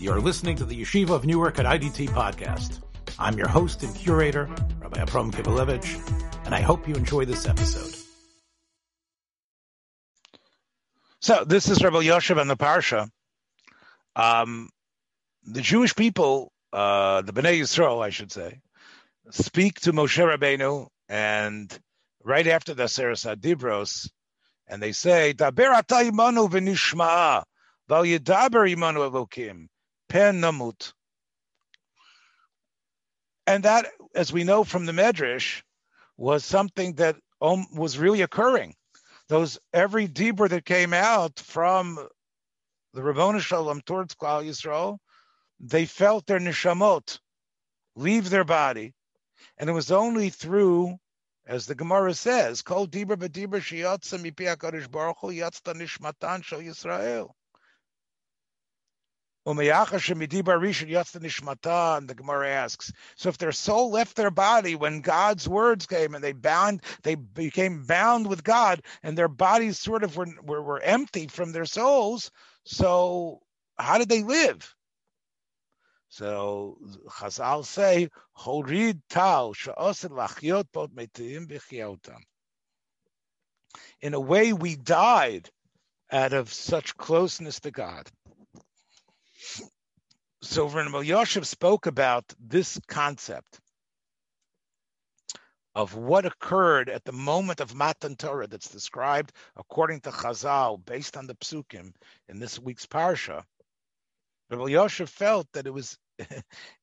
You're listening to the Yeshiva of Newark at IDT podcast. I'm your host and curator, Rabbi Abram Kibalevich, and I hope you enjoy this episode. So this is Rabbi Yoshev and the Parsha. Um, the Jewish people, uh, the Bnei Yisrael, I should say, speak to Moshe Rabbeinu, and right after the Aseres Hadibros, and they say, "Daber imanu v'nishma'a, val yedaber imanu elokim, pen namut." And that, as we know from the Medrash, was something that um, was really occurring. Those every dibur that came out from the Ribono Shel Olam towards Klal Yisrael, they felt their nishamot leave their body, and it was only through, as the Gemara says, "Kol dibur b'dibur sheyatsa mipi Hakadosh Baruch Hu yatzta nishmatan shel Yisrael." And the Gemara asks, so if their soul left their body when God's words came and they bound, they became bound with God, and their bodies sort of were, were, were empty from their souls. So how did they live? So Chazal say, Horid metim In a way, we died out of such closeness to God. So Rabbi Yoshev spoke about this concept of what occurred at the moment of Matan Torah that's described according to Chazal, based on the psukim in this week's parsha. Rabbi Yoshev felt that it was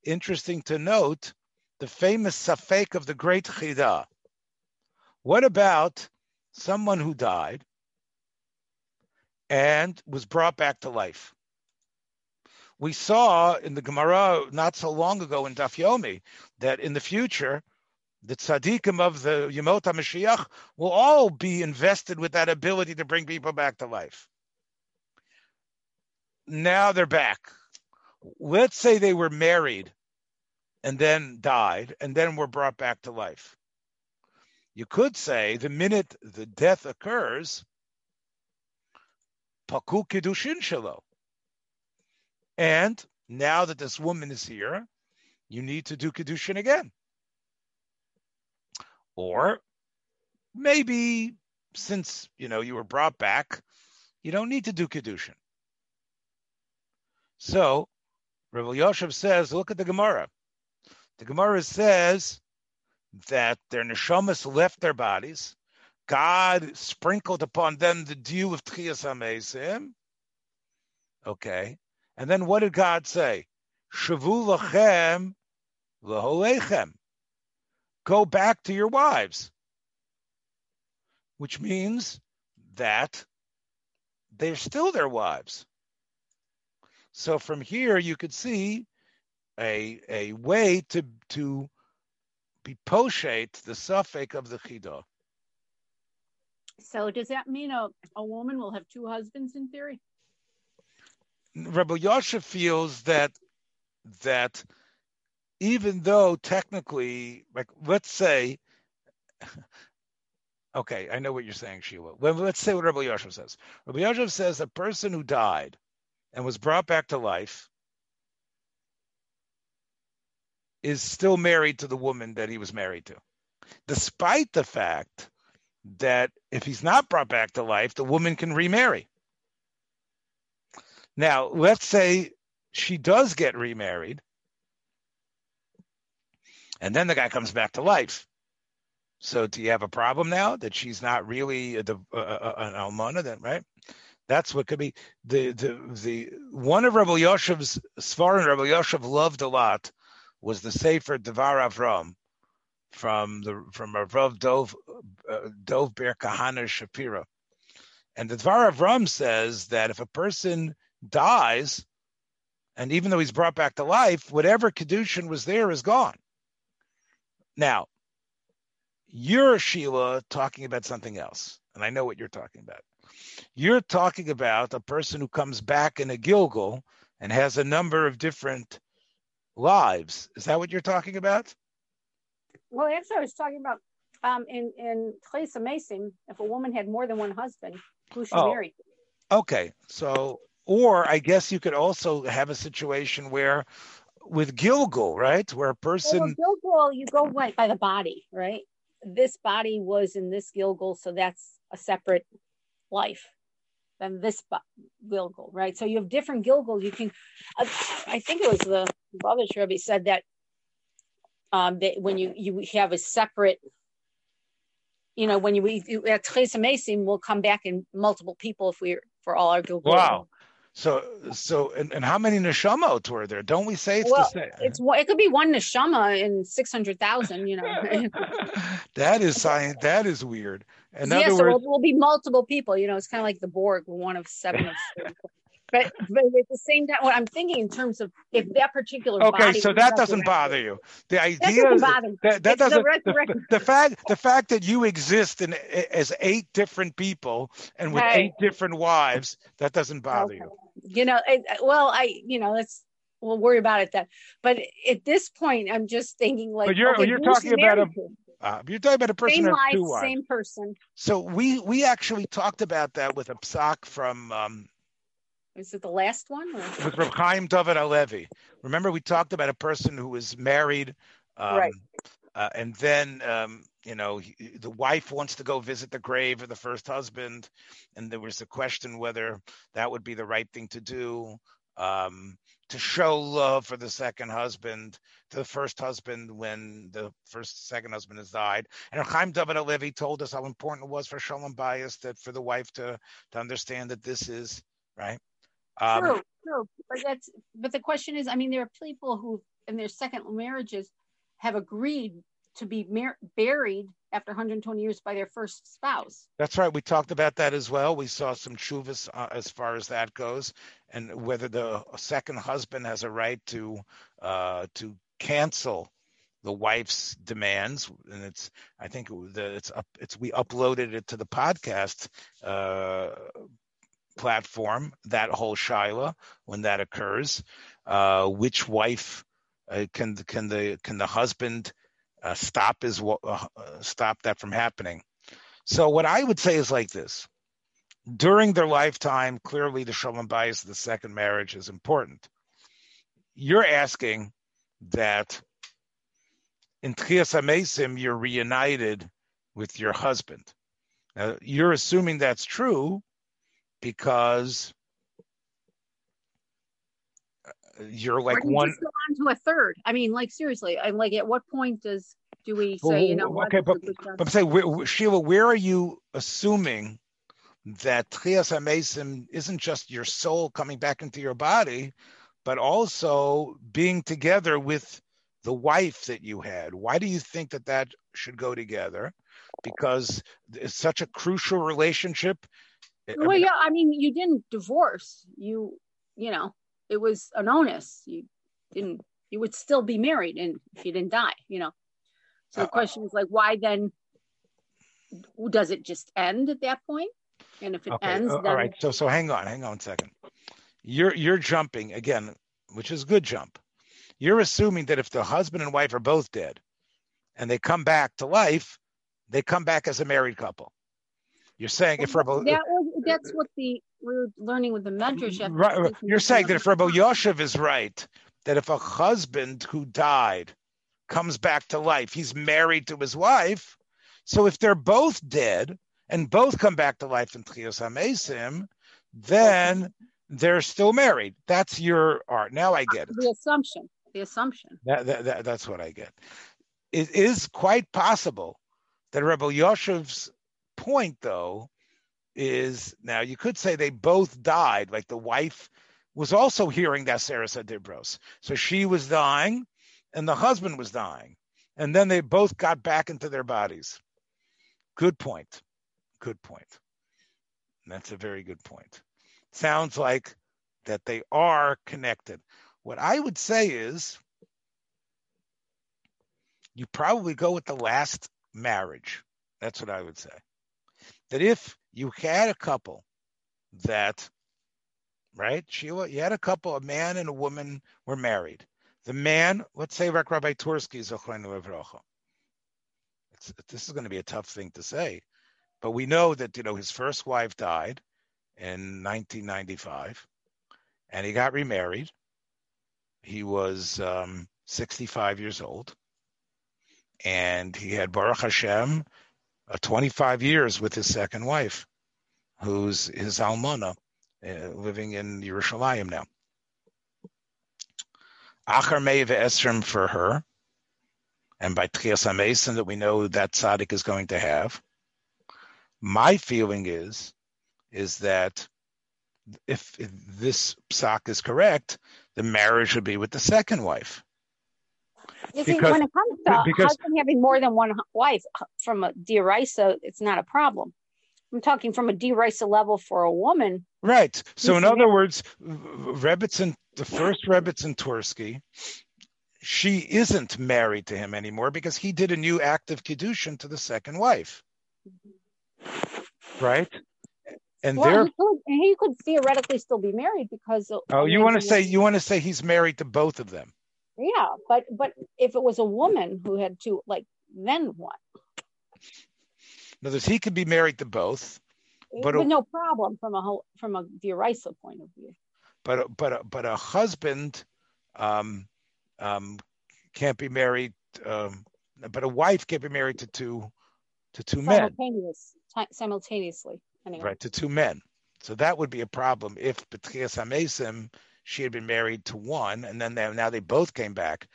interesting to note the famous safek of the great Chida. What about someone who died and was brought back to life? We saw in the Gemara not so long ago in Daf Yomi that in the future, the tzaddikim of the Yemot HaMashiach will all be invested with that ability to bring people back to life. Now they're back. Let's say they were married and then died and then were brought back to life. You could say the minute the death occurs, paku kedushin shelo. And now that this woman is here, you need to do Kedushin again. Or maybe since you know you were brought back, you don't need to do Kedushin. So Rabbi Yoshev says, look at the Gemara. The Gemara says that their neshamas left their bodies. God sprinkled upon them the dew of Tchias HaMesim. Okay. And then what did God say? Shavu lachem leholechem. Go back to your wives. Which means that they're still their wives. So from here you could see a a way to to be poshate the safek of the chidah. So does that mean a, a woman will have two husbands in theory? Rabbi Yosha feels that that even though technically, like let's say, okay, I know what you're saying, Sheila. Well, let's say what Rabbi Yosha says. Rabbi Yosha says a person who died and was brought back to life is still married to the woman that he was married to, despite the fact that if he's not brought back to life, the woman can remarry. Now, let's say she does get remarried, and then the guy comes back to life. So, do you have a problem now that she's not really a, a, a, an almana? Then, right? That's what could be the the the one of Rebbe Yoshev's Svarin Rebbe Yoshev loved a lot was the Sefer Devar Avram from the from Rav Dov uh, Dov Ber Kahana Shapira, and the Devar Avram says that if a person dies, and even though he's brought back to life, whatever kedushin was there is gone. Now, you're Sheila talking about something else, and I know what you're talking about. You're talking about a person who comes back in a Gilgul and has a number of different lives. Is that what you're talking about? Well, actually, I was talking about um, in in Mason, if a woman had more than one husband, who she oh, married. Okay, so or I guess you could also have a situation where with Gilgul, right, where a person well, Gilgul, you go right by the body, right? This body was in this Gilgul, so that's a separate life than this Gilgul, right? So you have different Gilgul. You can, uh, I think it was the Brother Rebbe said that um, that when you you have a separate, you know, when you we at Teresa Mason, we'll come back in multiple people if we for all our Gilgul. Wow. So, so, and, and how many neshamot were there? Don't we say it's well, the same? It's it could be one neshama in six hundred thousand. You know, that is science. That is weird. In yeah, so words, will be multiple people. You know, it's kind of like the Borg, one of seven of but but at the same time, what I'm thinking in terms of if that particular okay, so that doesn't bother you. The idea that, that, that doesn't the, the, the, fact the fact that you exist in as eight different people and with right. eight different wives that doesn't bother okay. you. You know, it, well, I you know let's we'll worry about it then. But at this point, I'm just thinking like. But you're okay, you're talking about a. Uh, you're talking about a person same life, two wives. same person. So we we actually talked about that with a psak from um, is it the last one? Or? With Reb Chaim David Halevi. Remember, we talked about a person who was married, um, right? Uh, and then, um, you know, he, the wife wants to go visit the grave of the first husband, and there was a question whether that would be the right thing to do. Um, to show love for the second husband, to the first husband when the first second husband has died. And Chaim David Halevi told us how important it was for Shalom Bayis that for the wife to to understand that this is right um, true, true. But that's but the question is, I mean, there are people who in their second marriages have agreed to be mar- buried after 120 years by their first spouse. That's right. We talked about that as well. We saw some chuvas uh, as far as that goes, and whether the second husband has a right to uh, to cancel the wife's demands. And it's I think it's up. It's we uploaded it to the podcast uh, platform, that whole shaila when that occurs. Uh, which wife uh, can can the can the husband uh, stop his uh, stop that from happening? So what I would say is like this: during their lifetime, clearly the shalom bayis, the second marriage, is important. You're asking that in Tchias Amesim, you're reunited with your husband. Now, you're assuming that's true because you're like one go on to a third. I mean, like seriously, I'm like, at what point does do we say, you know, okay, but, but I'm saying, where, Sheila, where are you assuming that Tchias Amesim isn't just your soul coming back into your body, but also being together with the wife that you had? Why do you think that that should go together? Because it's such a crucial relationship well, mean, yeah, I mean, you didn't divorce. You, you know, it was an onus. You didn't. You would still be married, and if you didn't die, you know. So the question is like, why then? Does it just end at that point? And if it okay, ends, then... all right. So, so hang on, hang on a second. You're you're jumping again, which is good jump. You're assuming that if the husband and wife are both dead, and they come back to life, they come back as a married couple. You're saying if Rebbe that was, that's what the we're learning with the mentorship. Right, you're saying that if Rebbe Yoshev is right, that if a husband who died comes back to life, he's married to his wife. So if they're both dead and both come back to life in Tchios HaMesim, then they're still married. That's your art. Now I get it. The assumption. The assumption. That, that, that, that's what I get. It is quite possible that Rebbe Yoshev's point, though, is now you could say they both died. Like the wife was also hearing that Aseres Hadibros. So she was dying and the husband was dying. And then they both got back into their bodies. Good point. Good point. That's a very good point. Sounds like that they are connected. What I would say is you probably go with the last marriage. That's what I would say that if you had a couple that, right, Sheila, you had a couple, a man and a woman were married. The man, let's say Rabbi Tursky is this is going to be a tough thing to say, but we know that you know his first wife died in 1995, and he got remarried. He was um, 65 years old, and he had Baruch Hashem, uh, 25 years with his second wife, who's his almana, uh, living in Yerushalayim now. Achar Meiv Esrim for her, and by Tchias Mason that we know that tzaddik is going to have. My feeling is, is that if, if this psak is correct, the marriage would be with the second wife. You see, when it comes to because, husband having more than one wife from a diraisa, uh, it's not a problem. I'm talking from a diraisa level for a woman. Right. So, in other words, Rebbitzin, the first Rebbitzin Tursky, she isn't married to him anymore because he did a new act of kiddushin to the second wife. Right. And well, there, he could, he could theoretically still be married because. Oh, you want to say you want to say he's married to both of them? Yeah, but but if it was a woman who had two, like then what? In other words, he could be married to both, but with no problem from a whole, from a Diraisa point of view. But but but a husband um, um, can't be married, um, but a wife can't be married to two to two Simultaneous, men simultaneously. Anyway. Right to two men. So that would be a problem if Betrias Hamesim she had been married to one, and then they, now they both came back.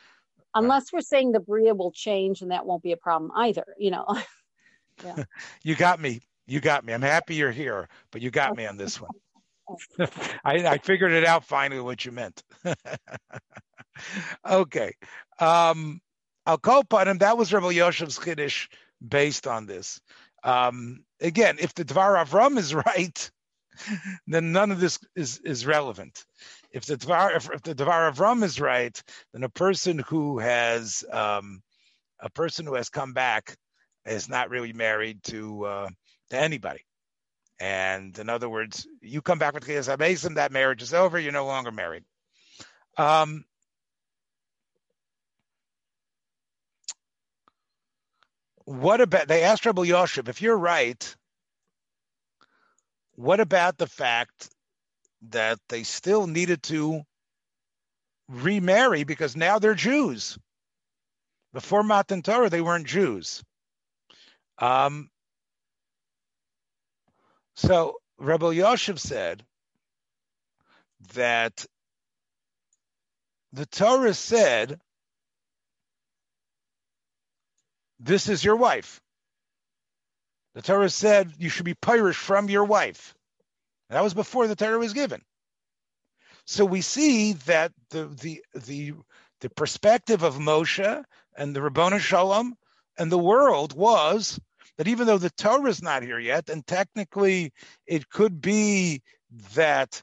Unless uh, we're saying the bria will change, and that won't be a problem either. You know. yeah. you got me. You got me. I'm happy you're here, but you got me on this one. I, I, figured it out finally what you meant. okay. Um, I'll call upon him. That was Rebbe Yoshev's Kiddush based on this. Um, again, if the Dvar Avram is right, then none of this is, is relevant if the Dvar, if, if the Dvar Avram is right, then a person who has um, a person who has come back is not really married to uh, to anybody. And in other words, you come back with Chiyas Abesim, that marriage is over. You're no longer married. Um, what about they asked Rabbi Yoshev, if you're right, what about the fact that they still needed to remarry because now they're Jews. Before Matan Torah, they weren't Jews. Um, so Rabbi Yoshev said that the Torah said, This is your wife. The Torah said you should be Pirish from your wife. That was before the Torah was given. So we see that the the the the perspective of Moshe and the Ribono Shel Olam and the world was that even though the Torah is not here yet, and technically it could be that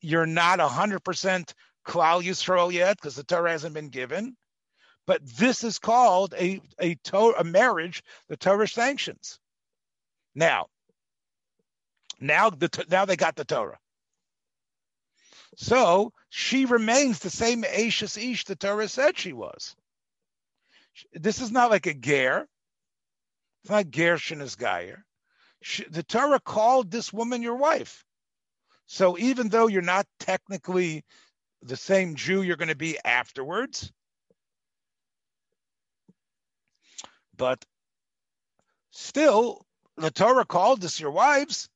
you're not hundred percent Klal Yisrael yet because the Torah hasn't been given, but this is called a a, to- a marriage the Torah sanctions. Now, now the now they got the Torah. So she remains the same Ashes Ish the Torah said she was. This is not like a ger. It's not ger shenizgayer. The Torah called this woman your wife. So even though you're not technically the same Jew you're going to be afterwards, but still, the Torah called this your wives.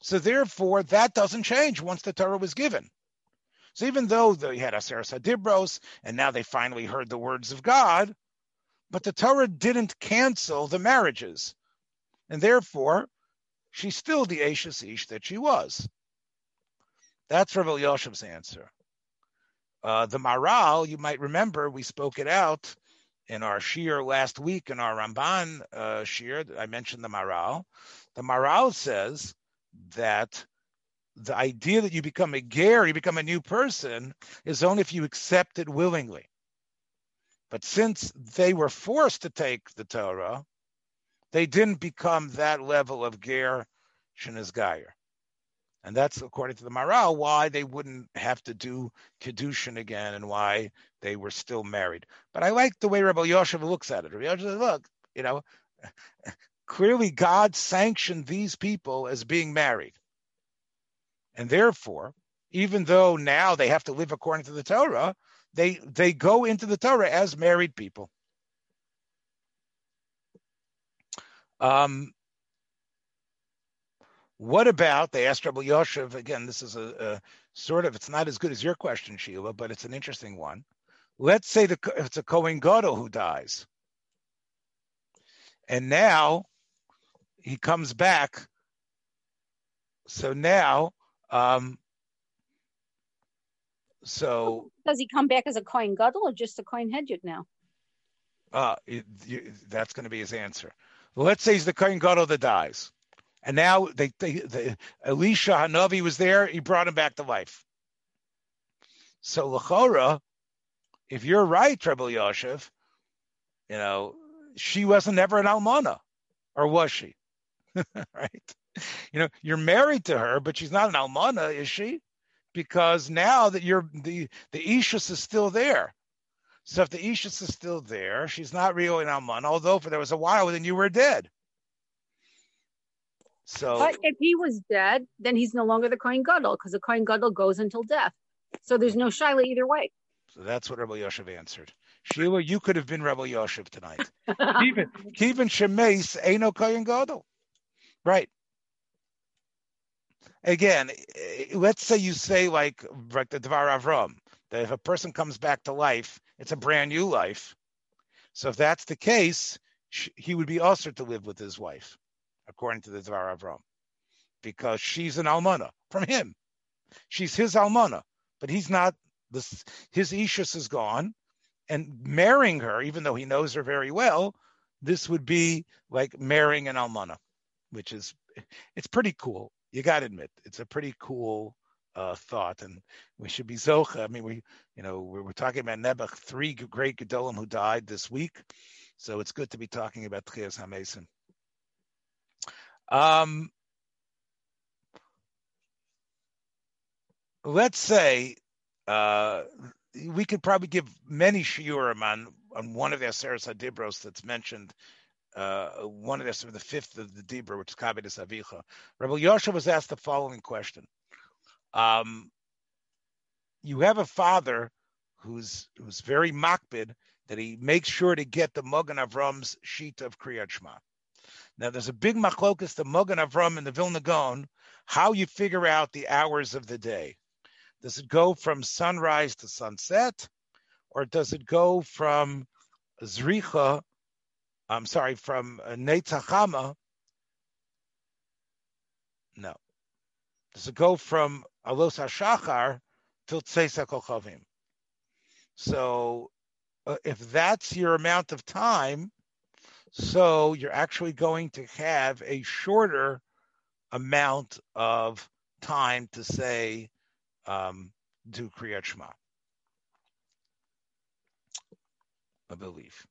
So therefore, that doesn't change once the Torah was given. So even though they had Aseres Hadibros, and now they finally heard the words of God, but the Torah didn't cancel the marriages. And therefore, she's still the Ashes Ish that she was. That's Rav Yoshev's answer. Uh, the Maharal, you might remember, we spoke it out in our shiur last week in our Ramban uh, shiur. I mentioned the Maharal. The Maharal says that the idea that you become a ger, you become a new person, is only if you accept it willingly. But since they were forced to take the Torah, they didn't become that level of ger shenizgayer. And that's according to the Maharal why they wouldn't have to do kedushin again and why they were still married. But I like the way Rabbi Yoshev looks at it. Rabbi Yoshev says, look, you know, clearly God sanctioned these people as being married. And therefore, even though now they have to live according to the Torah, they they go into the Torah as married people. Um, what about they asked Rabbi Yoshev again? This is a, a, sort of it's not as good as your question, Sheila, but it's an interesting one. Let's say the it's a Kohen Gadol who dies, and now he comes back. So now, um, so does he come back as a Kohen Gadol or just a Kohen Hedyot now? Uh, it, you, that's going to be his answer. Let's say he's the Kohen Gadol that dies. And now they, they, they Elisha Hanavi was there. He brought him back to life. So Lachora, if you're right, Trebel Yoshev, you know, she wasn't ever an almana, or was she? right? You know, you're married to her, but she's not an almana, is she? Because now that you're the the Ishus is still there. So if the Ishus is still there, she's not really an almana, although for there was a while when you were dead. So, but if he was dead, then he's no longer the Kohen Gadol because the Kohen Gadol goes until death. So there's no Shaila either way. So that's what Rebbe Yoshev answered. Sheila, you could have been Rebbe Yoshev tonight. Even even Shemes ain't no Kohen Gadol. Right. Again, eh, let's say you say like like the Dvar Avram, that if a person comes back to life, it's a brand new life. So if that's the case, he would be also to live with his wife according to the Dvar Avram, because she's an almana from him. She's his almana, but he's not. This his ishus is gone, and marrying her, even though he knows her very well, this would be like marrying an almana, which is it's pretty cool. You got to admit, it's a pretty cool uh, thought, and we should be zocha. I mean, we, you know, we we're talking about Nebuch, three great gedolim who died this week, so it's good to be talking about Tchias Hamesim. Um, let's say uh, we could probably give many shiurim on on one of the Aseres Hadibros that's mentioned. Uh, one of the the fifth of the Dibra, which is Kabbalah Avicha. Rabbi Yosha was asked the following question: um, You have a father who's who's very makbid that he makes sure to get the Magen Avram's sheet of Kriyat Shema. Now, there's a big machlokas, the Mogan Avram and the Vilna Gaon, how you figure out the hours of the day. Does it go from sunrise to sunset, or does it go from Zricha, I'm sorry, from Netz HaChama? No. Does it go from Alos HaShachar till Tzeisa Kochavim? So uh, if that's your amount of time, so you're actually going to have a shorter amount of time to say, do Kriyat Shema. I believe.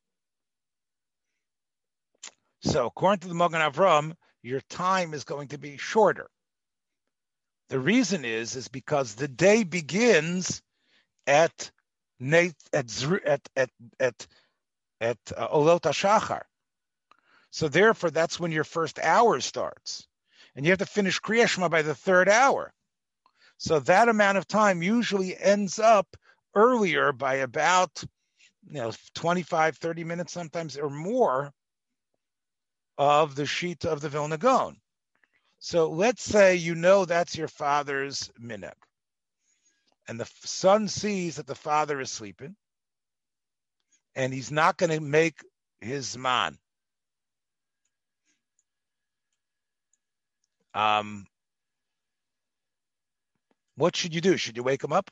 So according to the Magen Avram, your time is going to be shorter. The reason is is because the day begins at at at at at, at uh, Olot Shachar. So therefore, that's when your first hour starts. And you have to finish Kriyashma by the third hour. So that amount of time usually ends up earlier by about you know 25, 30 minutes sometimes or more of the sheet of the Vilna Gaon. So let's say you know that's your father's minhag. And the son sees that the father is sleeping and he's not going to make his man. Um, what should you do? Should you wake him up?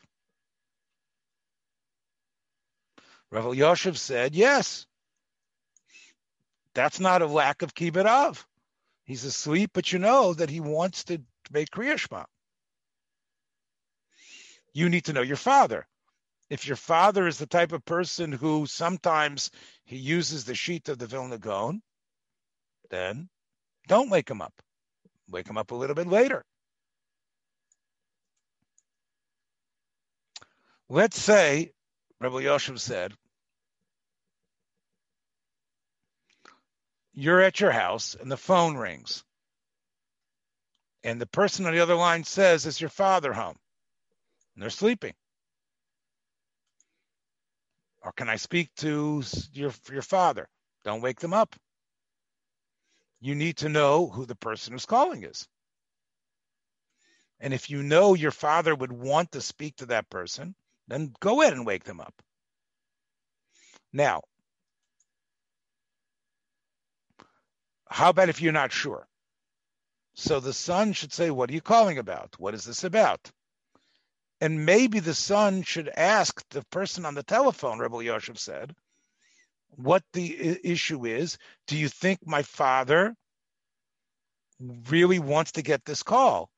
Rav Yoshev said, yes. That's not a lack of kibbud av. He's asleep, but you know that he wants to make Kriya You need to know your father. If your father is the type of person who sometimes he uses the sheet of the Vilna Gaon, then don't wake him up wake him up a little bit later. Let's say, Rebbe Yoshev said, you're at your house and the phone rings. And the person on the other line says, Is your father home? and they're sleeping. Or can I speak to your your father? Don't wake them up. You need to know who the person who's calling is. And if you know your father would want to speak to that person, then go ahead and wake them up. Now, how about if you're not sure? So the son should say, What are you calling about? What is this about? And maybe the son should ask the person on the telephone, Rebbe Yoshev said, what the issue is. Do you think my father really wants to get this call?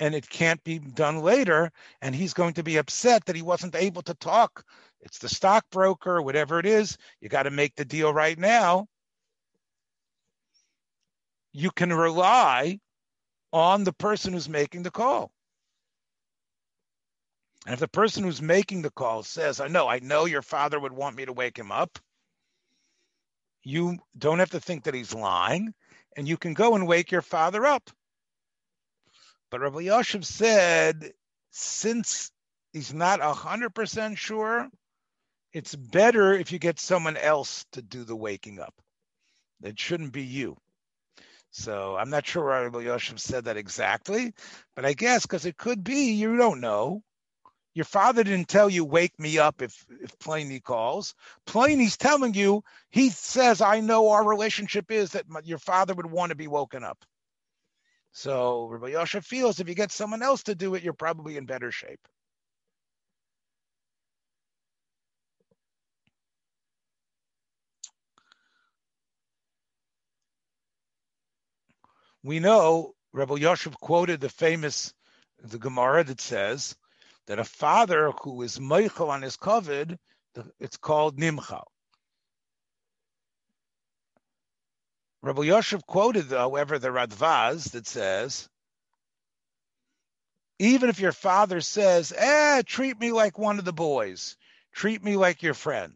And it can't be done later. And he's going to be upset that he wasn't able to talk. It's the stockbroker, whatever it is. You got to make the deal right now. You can rely on the person who's making the call. And if the person who's making the call says, I know, I know your father would want me to wake him up, you don't have to think that he's lying, and you can go and wake your father up. But Rabbi Yoshev said, since he's not 100% sure, it's better if you get someone else to do the waking up. It shouldn't be you. So I'm not sure Rabbi Yoshev said that exactly, but I guess because it could be you don't know. Your father didn't tell you, wake me up if, if Ploni calls. Ploni's telling you, he says, I know our relationship is that my, your father would want to be woken up. So Rabbi Yosha feels if you get someone else to do it, you're probably in better shape. We know Rabbi Yoshev quoted the famous the Gemara that says that a father who is meichel on his kovid, it's called nimchal. Rabbi Yoshev quoted, however, the Radvaz that says, even if your father says, eh, treat me like one of the boys, treat me like your friend.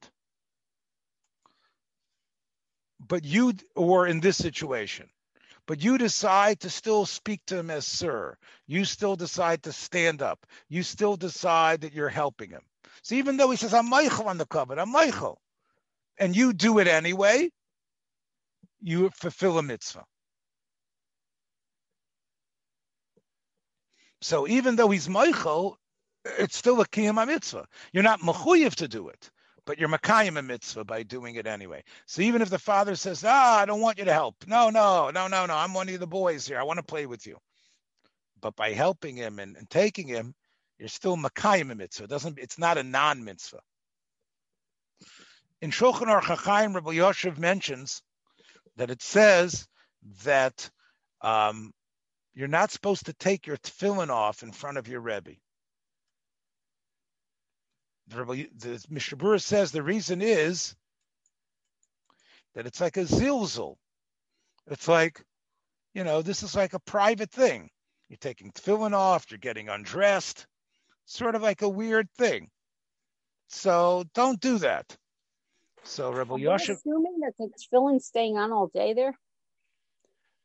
But you, or in this situation, but you decide to still speak to him as sir. You still decide to stand up. You still decide that you're helping him. So even though he says, I'm mochel on the cover, I'm mochel, and you do it anyway, you fulfill a mitzvah. So even though he's mochel, it's still a kiyam mitzvah. You're not mechuyev to do it but you're makayim a mitzvah by doing it anyway. So even if the father says, "Ah, I don't want you to help," no, no, no, no, no, I'm one of the boys here. I want to play with you. But by helping him and, and taking him, you're still makayim a mitzvah. It doesn't it's not a non mitzvah. In Shulchan Aruch Chaim, Rabbi Yoshev mentions that it says that um, you're not supposed to take your tefillin off in front of your rebbe the, the Mishnah Berurah says the reason is that it's like a zilzul. It's like, you know, this is like a private thing. You're taking tefillin off, you're getting undressed, sort of like a weird thing. So don't do that. So Rebbe Yoshev. Assuming that the tefillin staying on all day there.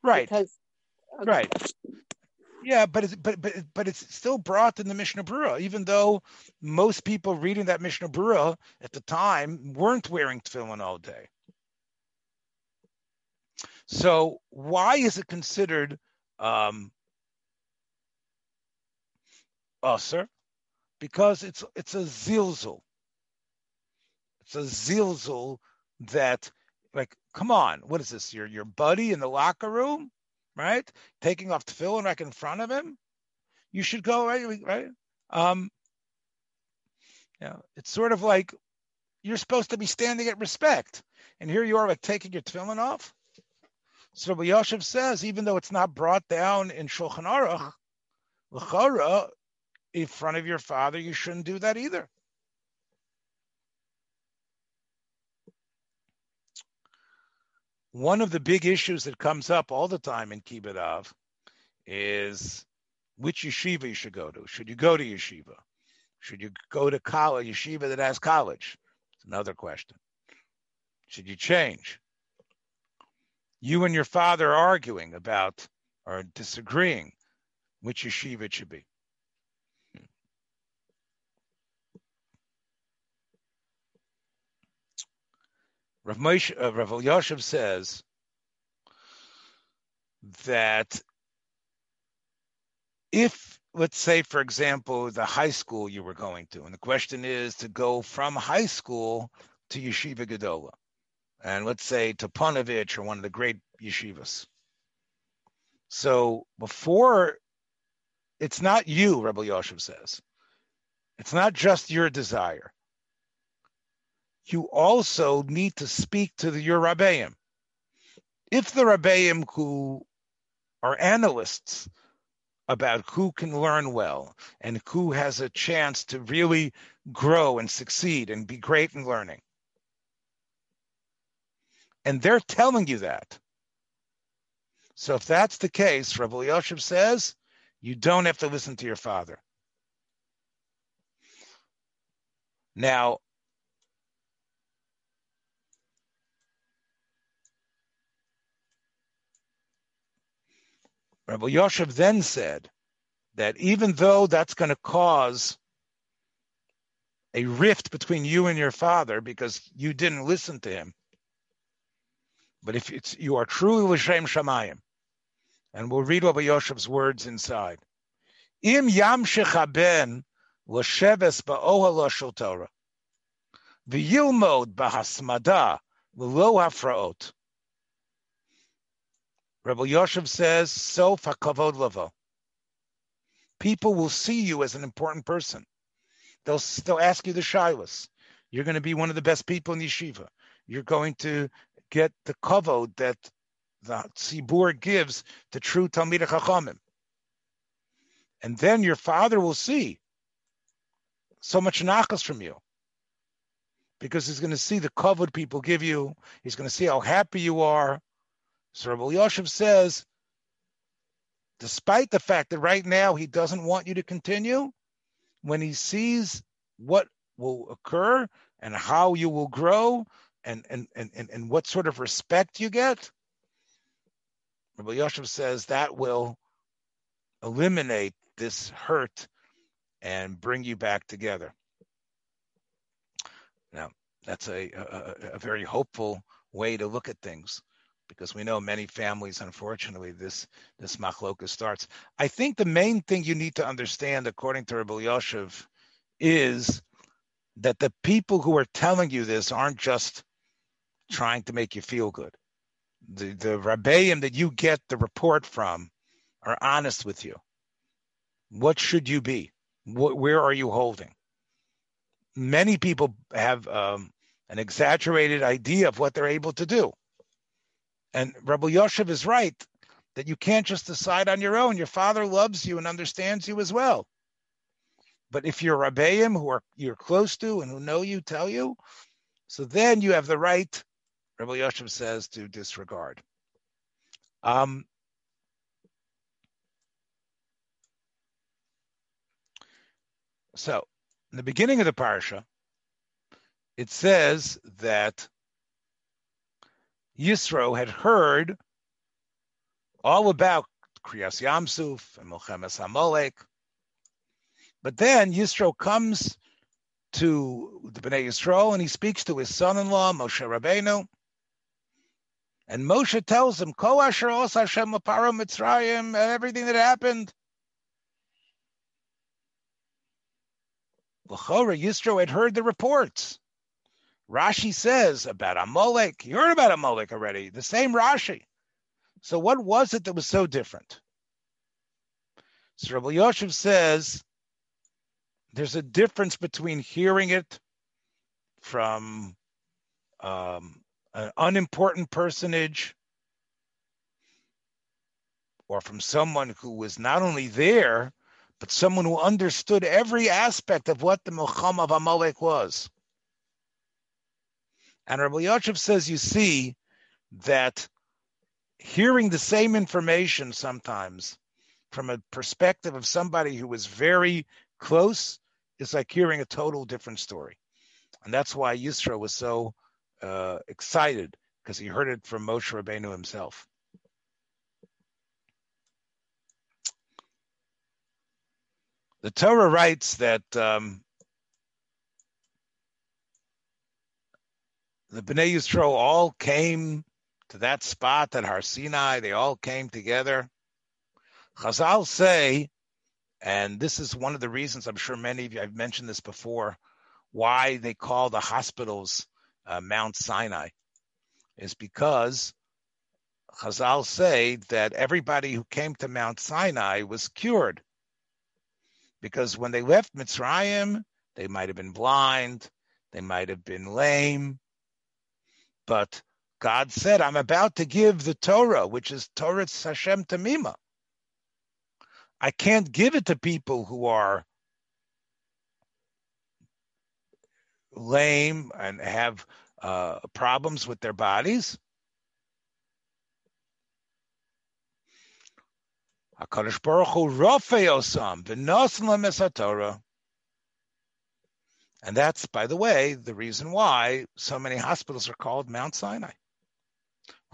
Right. Because, okay. Right. Yeah, but it's, but but but it's still brought in the Mishnah Berurah, even though most people reading that Mishnah Berurah at the time weren't wearing tefillin all day. So why is it considered um, usher? Because it's it's a zilzul. It's a zilzul that, like, come on, what is this? Your your buddy in the locker room? right? Taking off tefillin right in front of him, you should go right, right? Um, know, it's sort of like you're supposed to be standing at respect, and here you are like taking your tefillin off. So Rabbi says, even though it's not brought down in Shulchan Aruch, in front of your father, you shouldn't do that either. One of the big issues that comes up all the time in Kibbutz is which yeshiva you should go to. Should you go to yeshiva? Should you go to college, yeshiva that has college? It's another question. Should you change? You and your father are arguing about or disagreeing which yeshiva it should be. Rav, Moshe, uh, Rav Yoshev says that if, let's say, for example, the high school you were going to, and the question is to go from high school to Yeshiva Gedola, and let's say to Ponevezh or one of the great yeshivas. So before, it's not you, Rebbe Yoshev says. It's not just your desire. You also need to speak to the, your Rabbeim. If the Rabbeim who are analysts about who can learn well and who has a chance to really grow and succeed and be great in learning, and they're telling you that. So if that's the case, Rabbi Yoshev says, you don't have to listen to your father. Now, Rabbi Yoshev then said that even though that's going to cause a rift between you and your father because you didn't listen to him, but if it's you are truly l'shem shamayim, and we'll read Rabbi Yoshev's words inside. Im yamshich ben l'sheves ba'ohel shel Torah, v'yilmod b'hasmada v'lo hafraot. Rabbi Yoshev says, so fakavod lavo. People will see you as an important person. They'll, they'll ask you the shilas. You're going to be one of the best people in yeshiva. You're going to get the kavod that the tzibur gives to true Talmid Chachamim. And then your father will see so much nachas from you. Because he's going to see the kavod people give you. He's going to see how happy you are. So Rabbi Yoshev says, despite the fact that right now he doesn't want you to continue, when he sees what will occur and how you will grow and, and, and, and and what sort of respect you get, Rabbi Yoshev says that will eliminate this hurt and bring you back together. Now, that's a, a, a very hopeful way to look at things because we know many families, unfortunately, this this machloka starts. I think the main thing you need to understand, according to Rabbi Yoshev, is that the people who are telling you this aren't just trying to make you feel good. The the rabbeim that you get the report from are honest with you. What should you be? What, where are you holding? Many people have um, an exaggerated idea of what they're able to do. And Rabbi Yoshev is right that you can't just decide on your own. Your father loves you and understands you as well. But if you're Rabbeim who are you're close to and who know you, tell you, so then you have the right, Rabbi Yoshev says, to disregard. Um, so in the beginning of the parsha, it says that Yisro had heard all about Kriyas Yamsuf and Milchemes Amalek. But then Yisro comes to the Bnei Yisro and he speaks to his son-in-law, Moshe Rabbeinu. And Moshe tells him, Ko asher os Hashem Mitzrayim, everything that happened. L'chora, Yisro had heard the reports. Rashi says about Amalek. You heard about Amalek already. The same Rashi. So what was it that was so different? So Rabbi Yoshev says there's a difference between hearing it from um, an unimportant personage or from someone who was not only there, but someone who understood every aspect of what the Muhammad of Amalek was. And Rabbi Yoshev says, you see that hearing the same information sometimes from a perspective of somebody who is very close is like hearing a total different story. And that's why Yisro was so uh, excited because he heard it from Moshe Rabbeinu himself. The Torah writes that um, the Bnei Yisrael all came to that spot at Har Sinai. They all came together. Chazal say, and this is one of the reasons I'm sure many of you, I've mentioned this before, why they call the hospitals uh, Mount Sinai, is because Chazal say that everybody who came to Mount Sinai was cured. Because when they left Mitzrayim, they might have been blind, they might have been lame, but God said, I'm about to give the Torah, which is Torah Hashem Tamima. I can't give it to people who are lame and have uh, problems with their bodies. HaKadosh Baruch Hu Rofeosam V'nosan Torah. And that's, by the way, the reason why so many hospitals are called Mount Sinai.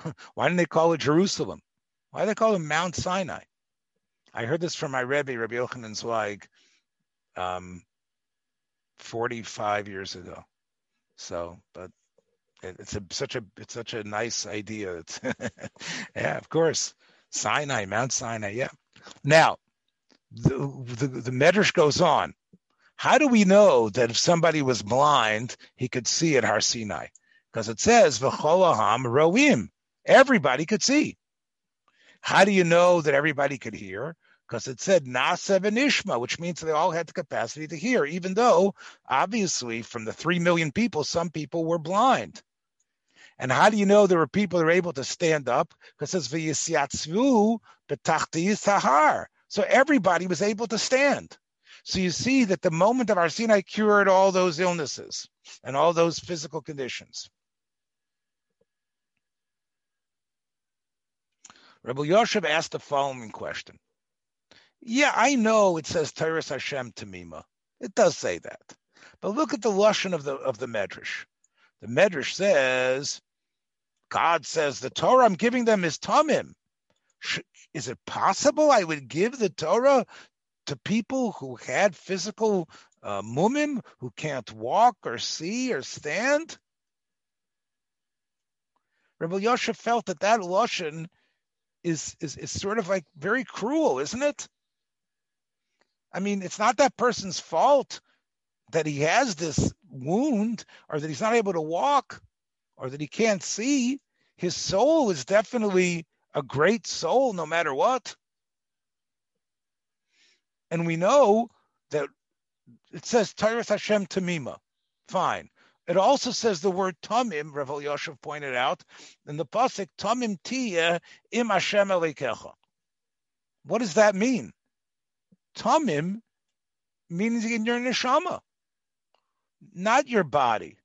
why didn't they call it Jerusalem? Why do they call it Mount Sinai? I heard this from my Rebbe, Rabbi Yochanan Zweig, um, 45 years ago. So, but it, it's a, such a it's such a nice idea. yeah, of course, Sinai, Mount Sinai. Yeah. Now, the the, the Medrash goes on. How do we know that if somebody was blind, he could see at Har Sinai? Because it says v'chol ha'am roim. Everybody could see. How do you know that everybody could hear? Because it said Nasa Ishma, which means they all had the capacity to hear, even though obviously from the three million people, some people were blind. And how do you know there were people that were able to stand up? Because it says v'yisyatzvu betachti sahar. So everybody was able to stand. So you see that the moment of Har Sinai cured all those illnesses and all those physical conditions. Rabbi Yoshev asked the following question. Yeah, I know it says Toras Hashem Tamima. It does say that. But look at the lashon of the of the Medrash. The Medrash says, God says the Torah I'm giving them is Tamim. Is it possible I would give the Torah to people who had physical uh, mumim, who can't walk or see or stand? Rabbi Yoshev felt that that lashon is, is is sort of like very cruel, isn't it? I mean, it's not that person's fault that he has this wound or that he's not able to walk or that he can't see. His soul is definitely a great soul no matter what. And we know that it says Toras Hashem Tamima. Fine. It also says the word tamim, Rav Yoshev pointed out, in the pasuk tamim tihyeh im Hashem Elokecha. What does that mean? Tamim means in your neshama, not your body.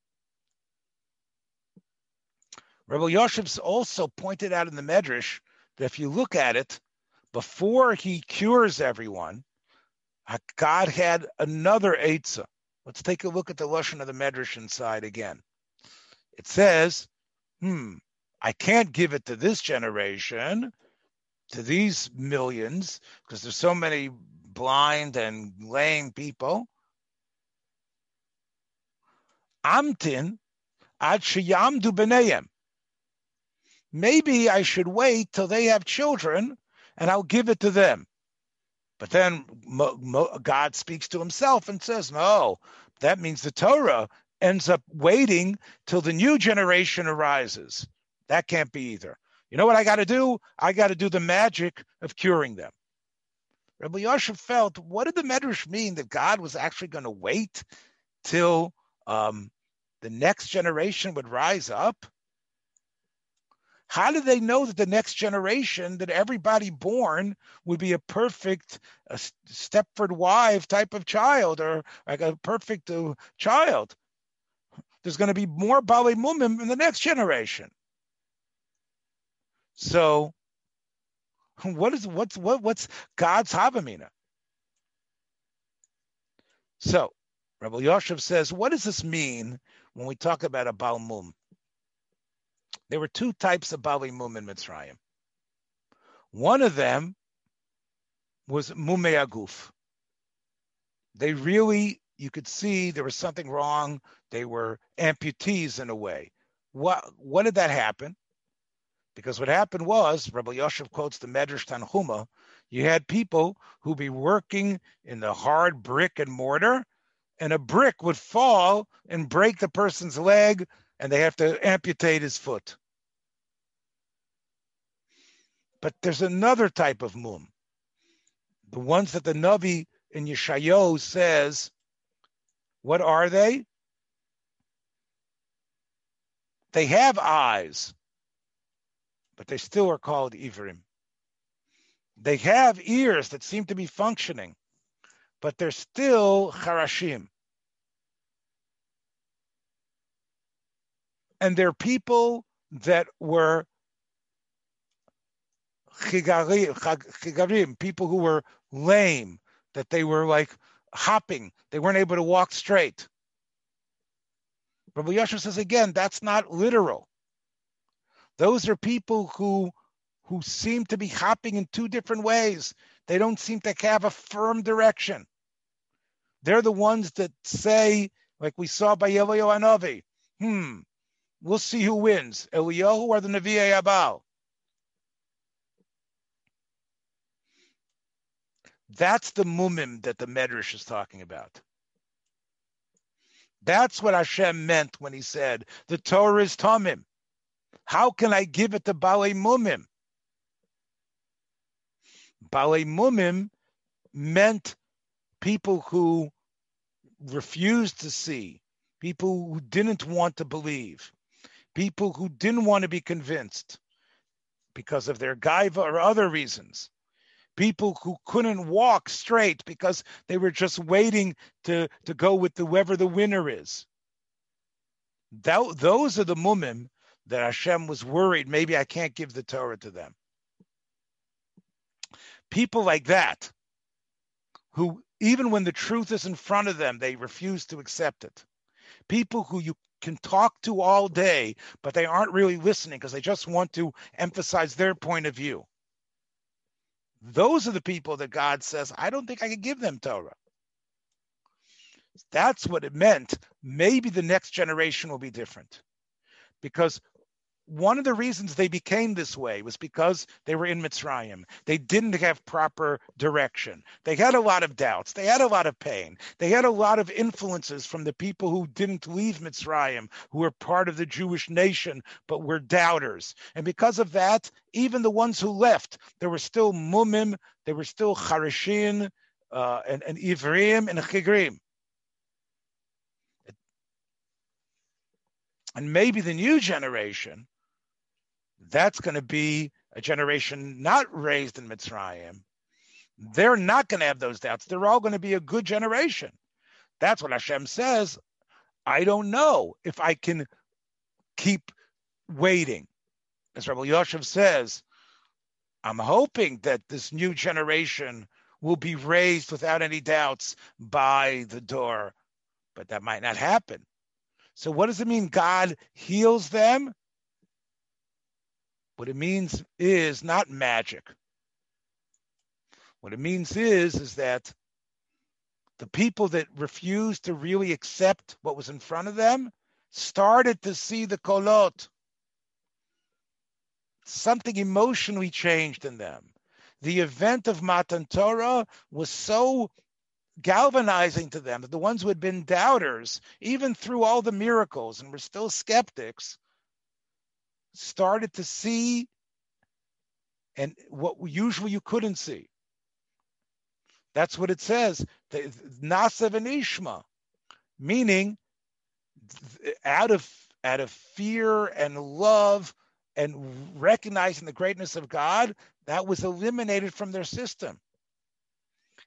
Rabbi Yoshev also pointed out in the Medrash that if you look at it, before he cures everyone, God had another Eitzah. Let's take a look at the Lashon of the Medrash inside again. It says, hmm, I can't give it to this generation, to these millions, because there's so many blind and lame people. Amtin ad sheyamdu b'neihem. Maybe I should wait till they have children and I'll give it to them. But then Mo, Mo, God speaks to himself and says, no, that means the Torah ends up waiting till the new generation arises. That can't be either. You know what I got to do? I got to do the magic of curing them. Rabbi Yosef felt, what did the Medrash mean that God was actually going to wait till um, the next generation would rise up? How do they know that the next generation, that everybody born would be a perfect Stepford wife type of child or like a perfect uh, child? There's going to be more Bali Mumim in the next generation. So, what is what's what what's God's Havamina? So, Rabbi Yoshev says, what does this mean when we talk about a Balmum? There were two types of Bali Mum in Mitzrayim. One of them was Mumei HaGuf. They really, you could see there was something wrong. They were amputees in a way. what what did that happen? Because what happened was, Rabbi Yosef quotes the Medrash Tanhuma, you had people who be working in the hard brick and mortar, and a brick would fall and break the person's leg, and they have to amputate his foot. But there's another type of mum, the ones that the Navi in Yeshayo says, what are they? They have eyes, but they still are called Ivrim. They have ears that seem to be functioning, but they're still Harashim. And they're people that were people who were lame, that they were like hopping, they weren't able to walk straight. Rabbi Yoshev says again, that's not literal. Those are people who who seem to be hopping in two different ways. They don't seem to have a firm direction. They're the ones that say, like we saw by Eliyahu HaNavi, hmm, we'll see who wins, Eliyahu or the Nevi'ei HaBaal. That's the mumim that the Medrash is talking about. That's what Hashem meant when he said, the Torah is Tomim. How can I give it to Balei Mumim? Balei Mumim meant people who refused to see, people who didn't want to believe, people who didn't want to be convinced because of their gaiva or other reasons people who couldn't walk straight because they were just waiting to, to go with whoever the winner is. That, those are the mumim that Hashem was worried maybe I can't give the Torah to them. People like that, who even when the truth is in front of them, they refuse to accept it. People who you can talk to all day, but they aren't really listening because they just want to emphasize their point of view. Those are the people that God says, I don't think I can give them Torah. That's what it meant. Maybe the next generation will be different. Because one of the reasons they became this way was because they were in Mitzrayim. They didn't have proper direction. They had a lot of doubts. They had a lot of pain. They had a lot of influences from the people who didn't leave Mitzrayim, who were part of the Jewish nation, but were doubters. And because of that, even the ones who left, there were still Mumim, there were still Charishin, uh, and, and Ivrim and Chigrim. And maybe the new generation that's going to be a generation not raised in Mitzrayim. They're not going to have those doubts. They're all going to be a good generation. That's what Hashem says. I don't know if I can keep waiting. As Rabbi Yoshev says, I'm hoping that this new generation will be raised without any doubts by the door, but that might not happen. So, what does it mean? God heals them? What it means is not magic. What it means is is that the people that refused to really accept what was in front of them started to see the kolot. Something emotionally changed in them. The event of Matan Torah was so galvanizing to them that the ones who had been doubters, even through all the miracles and were still skeptics, started to see and what usually you couldn't see. That's what it says. Nasav and Ishma, meaning out of out of fear and love and recognizing the greatness of God, that was eliminated from their system.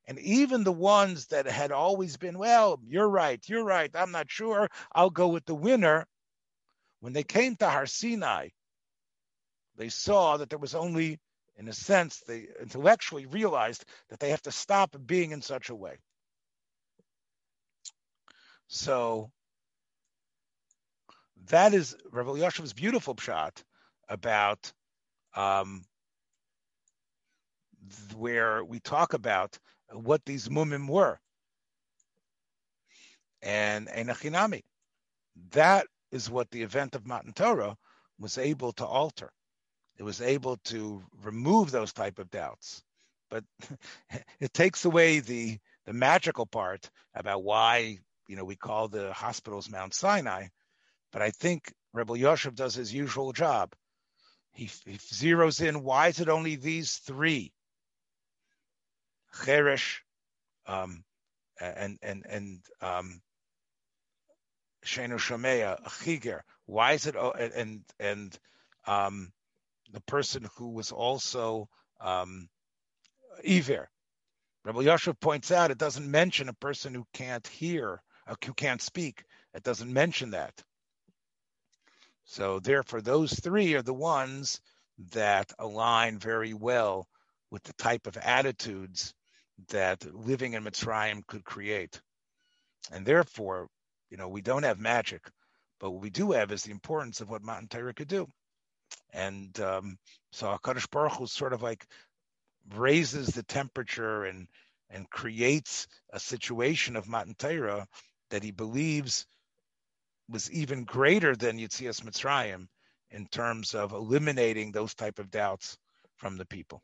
And even the ones that had always been, well, you're right, you're right, I'm not sure, I'll go with the winner, when they came to Har Sinai, they saw that there was only, in a sense, they intellectually realized that they have to stop being in such a way. So that is Rav Elyashiv's beautiful shot about um, where we talk about what these mumim were. And Enachinami. That is what the event of Matan Torah was able to alter. It was able to remove those type of doubts. But it takes away the the magical part about why you know we call the hospitals Mount Sinai. But I think Rebbe Yoshev does his usual job. He, he zeroes in why is it only these three? Cheresh, um, and and and um, Sheino Shomea, Chiger. Why is it? And and um, the person who was also um, Iver. Rebbe Yoshev points out it doesn't mention a person who can't hear, uh, who can't speak. It doesn't mention that. So therefore, those three are the ones that align very well with the type of attitudes that living in Mitzrayim could create. And therefore, you know, we don't have magic, but what we do have is the importance of what Matan Torah could do. And um, so HaKadosh Baruch Hu sort of like raises the temperature and and creates a situation of Matan Torah that he believes was even greater than Yetzias Mitzrayim in terms of eliminating those type of doubts from the people.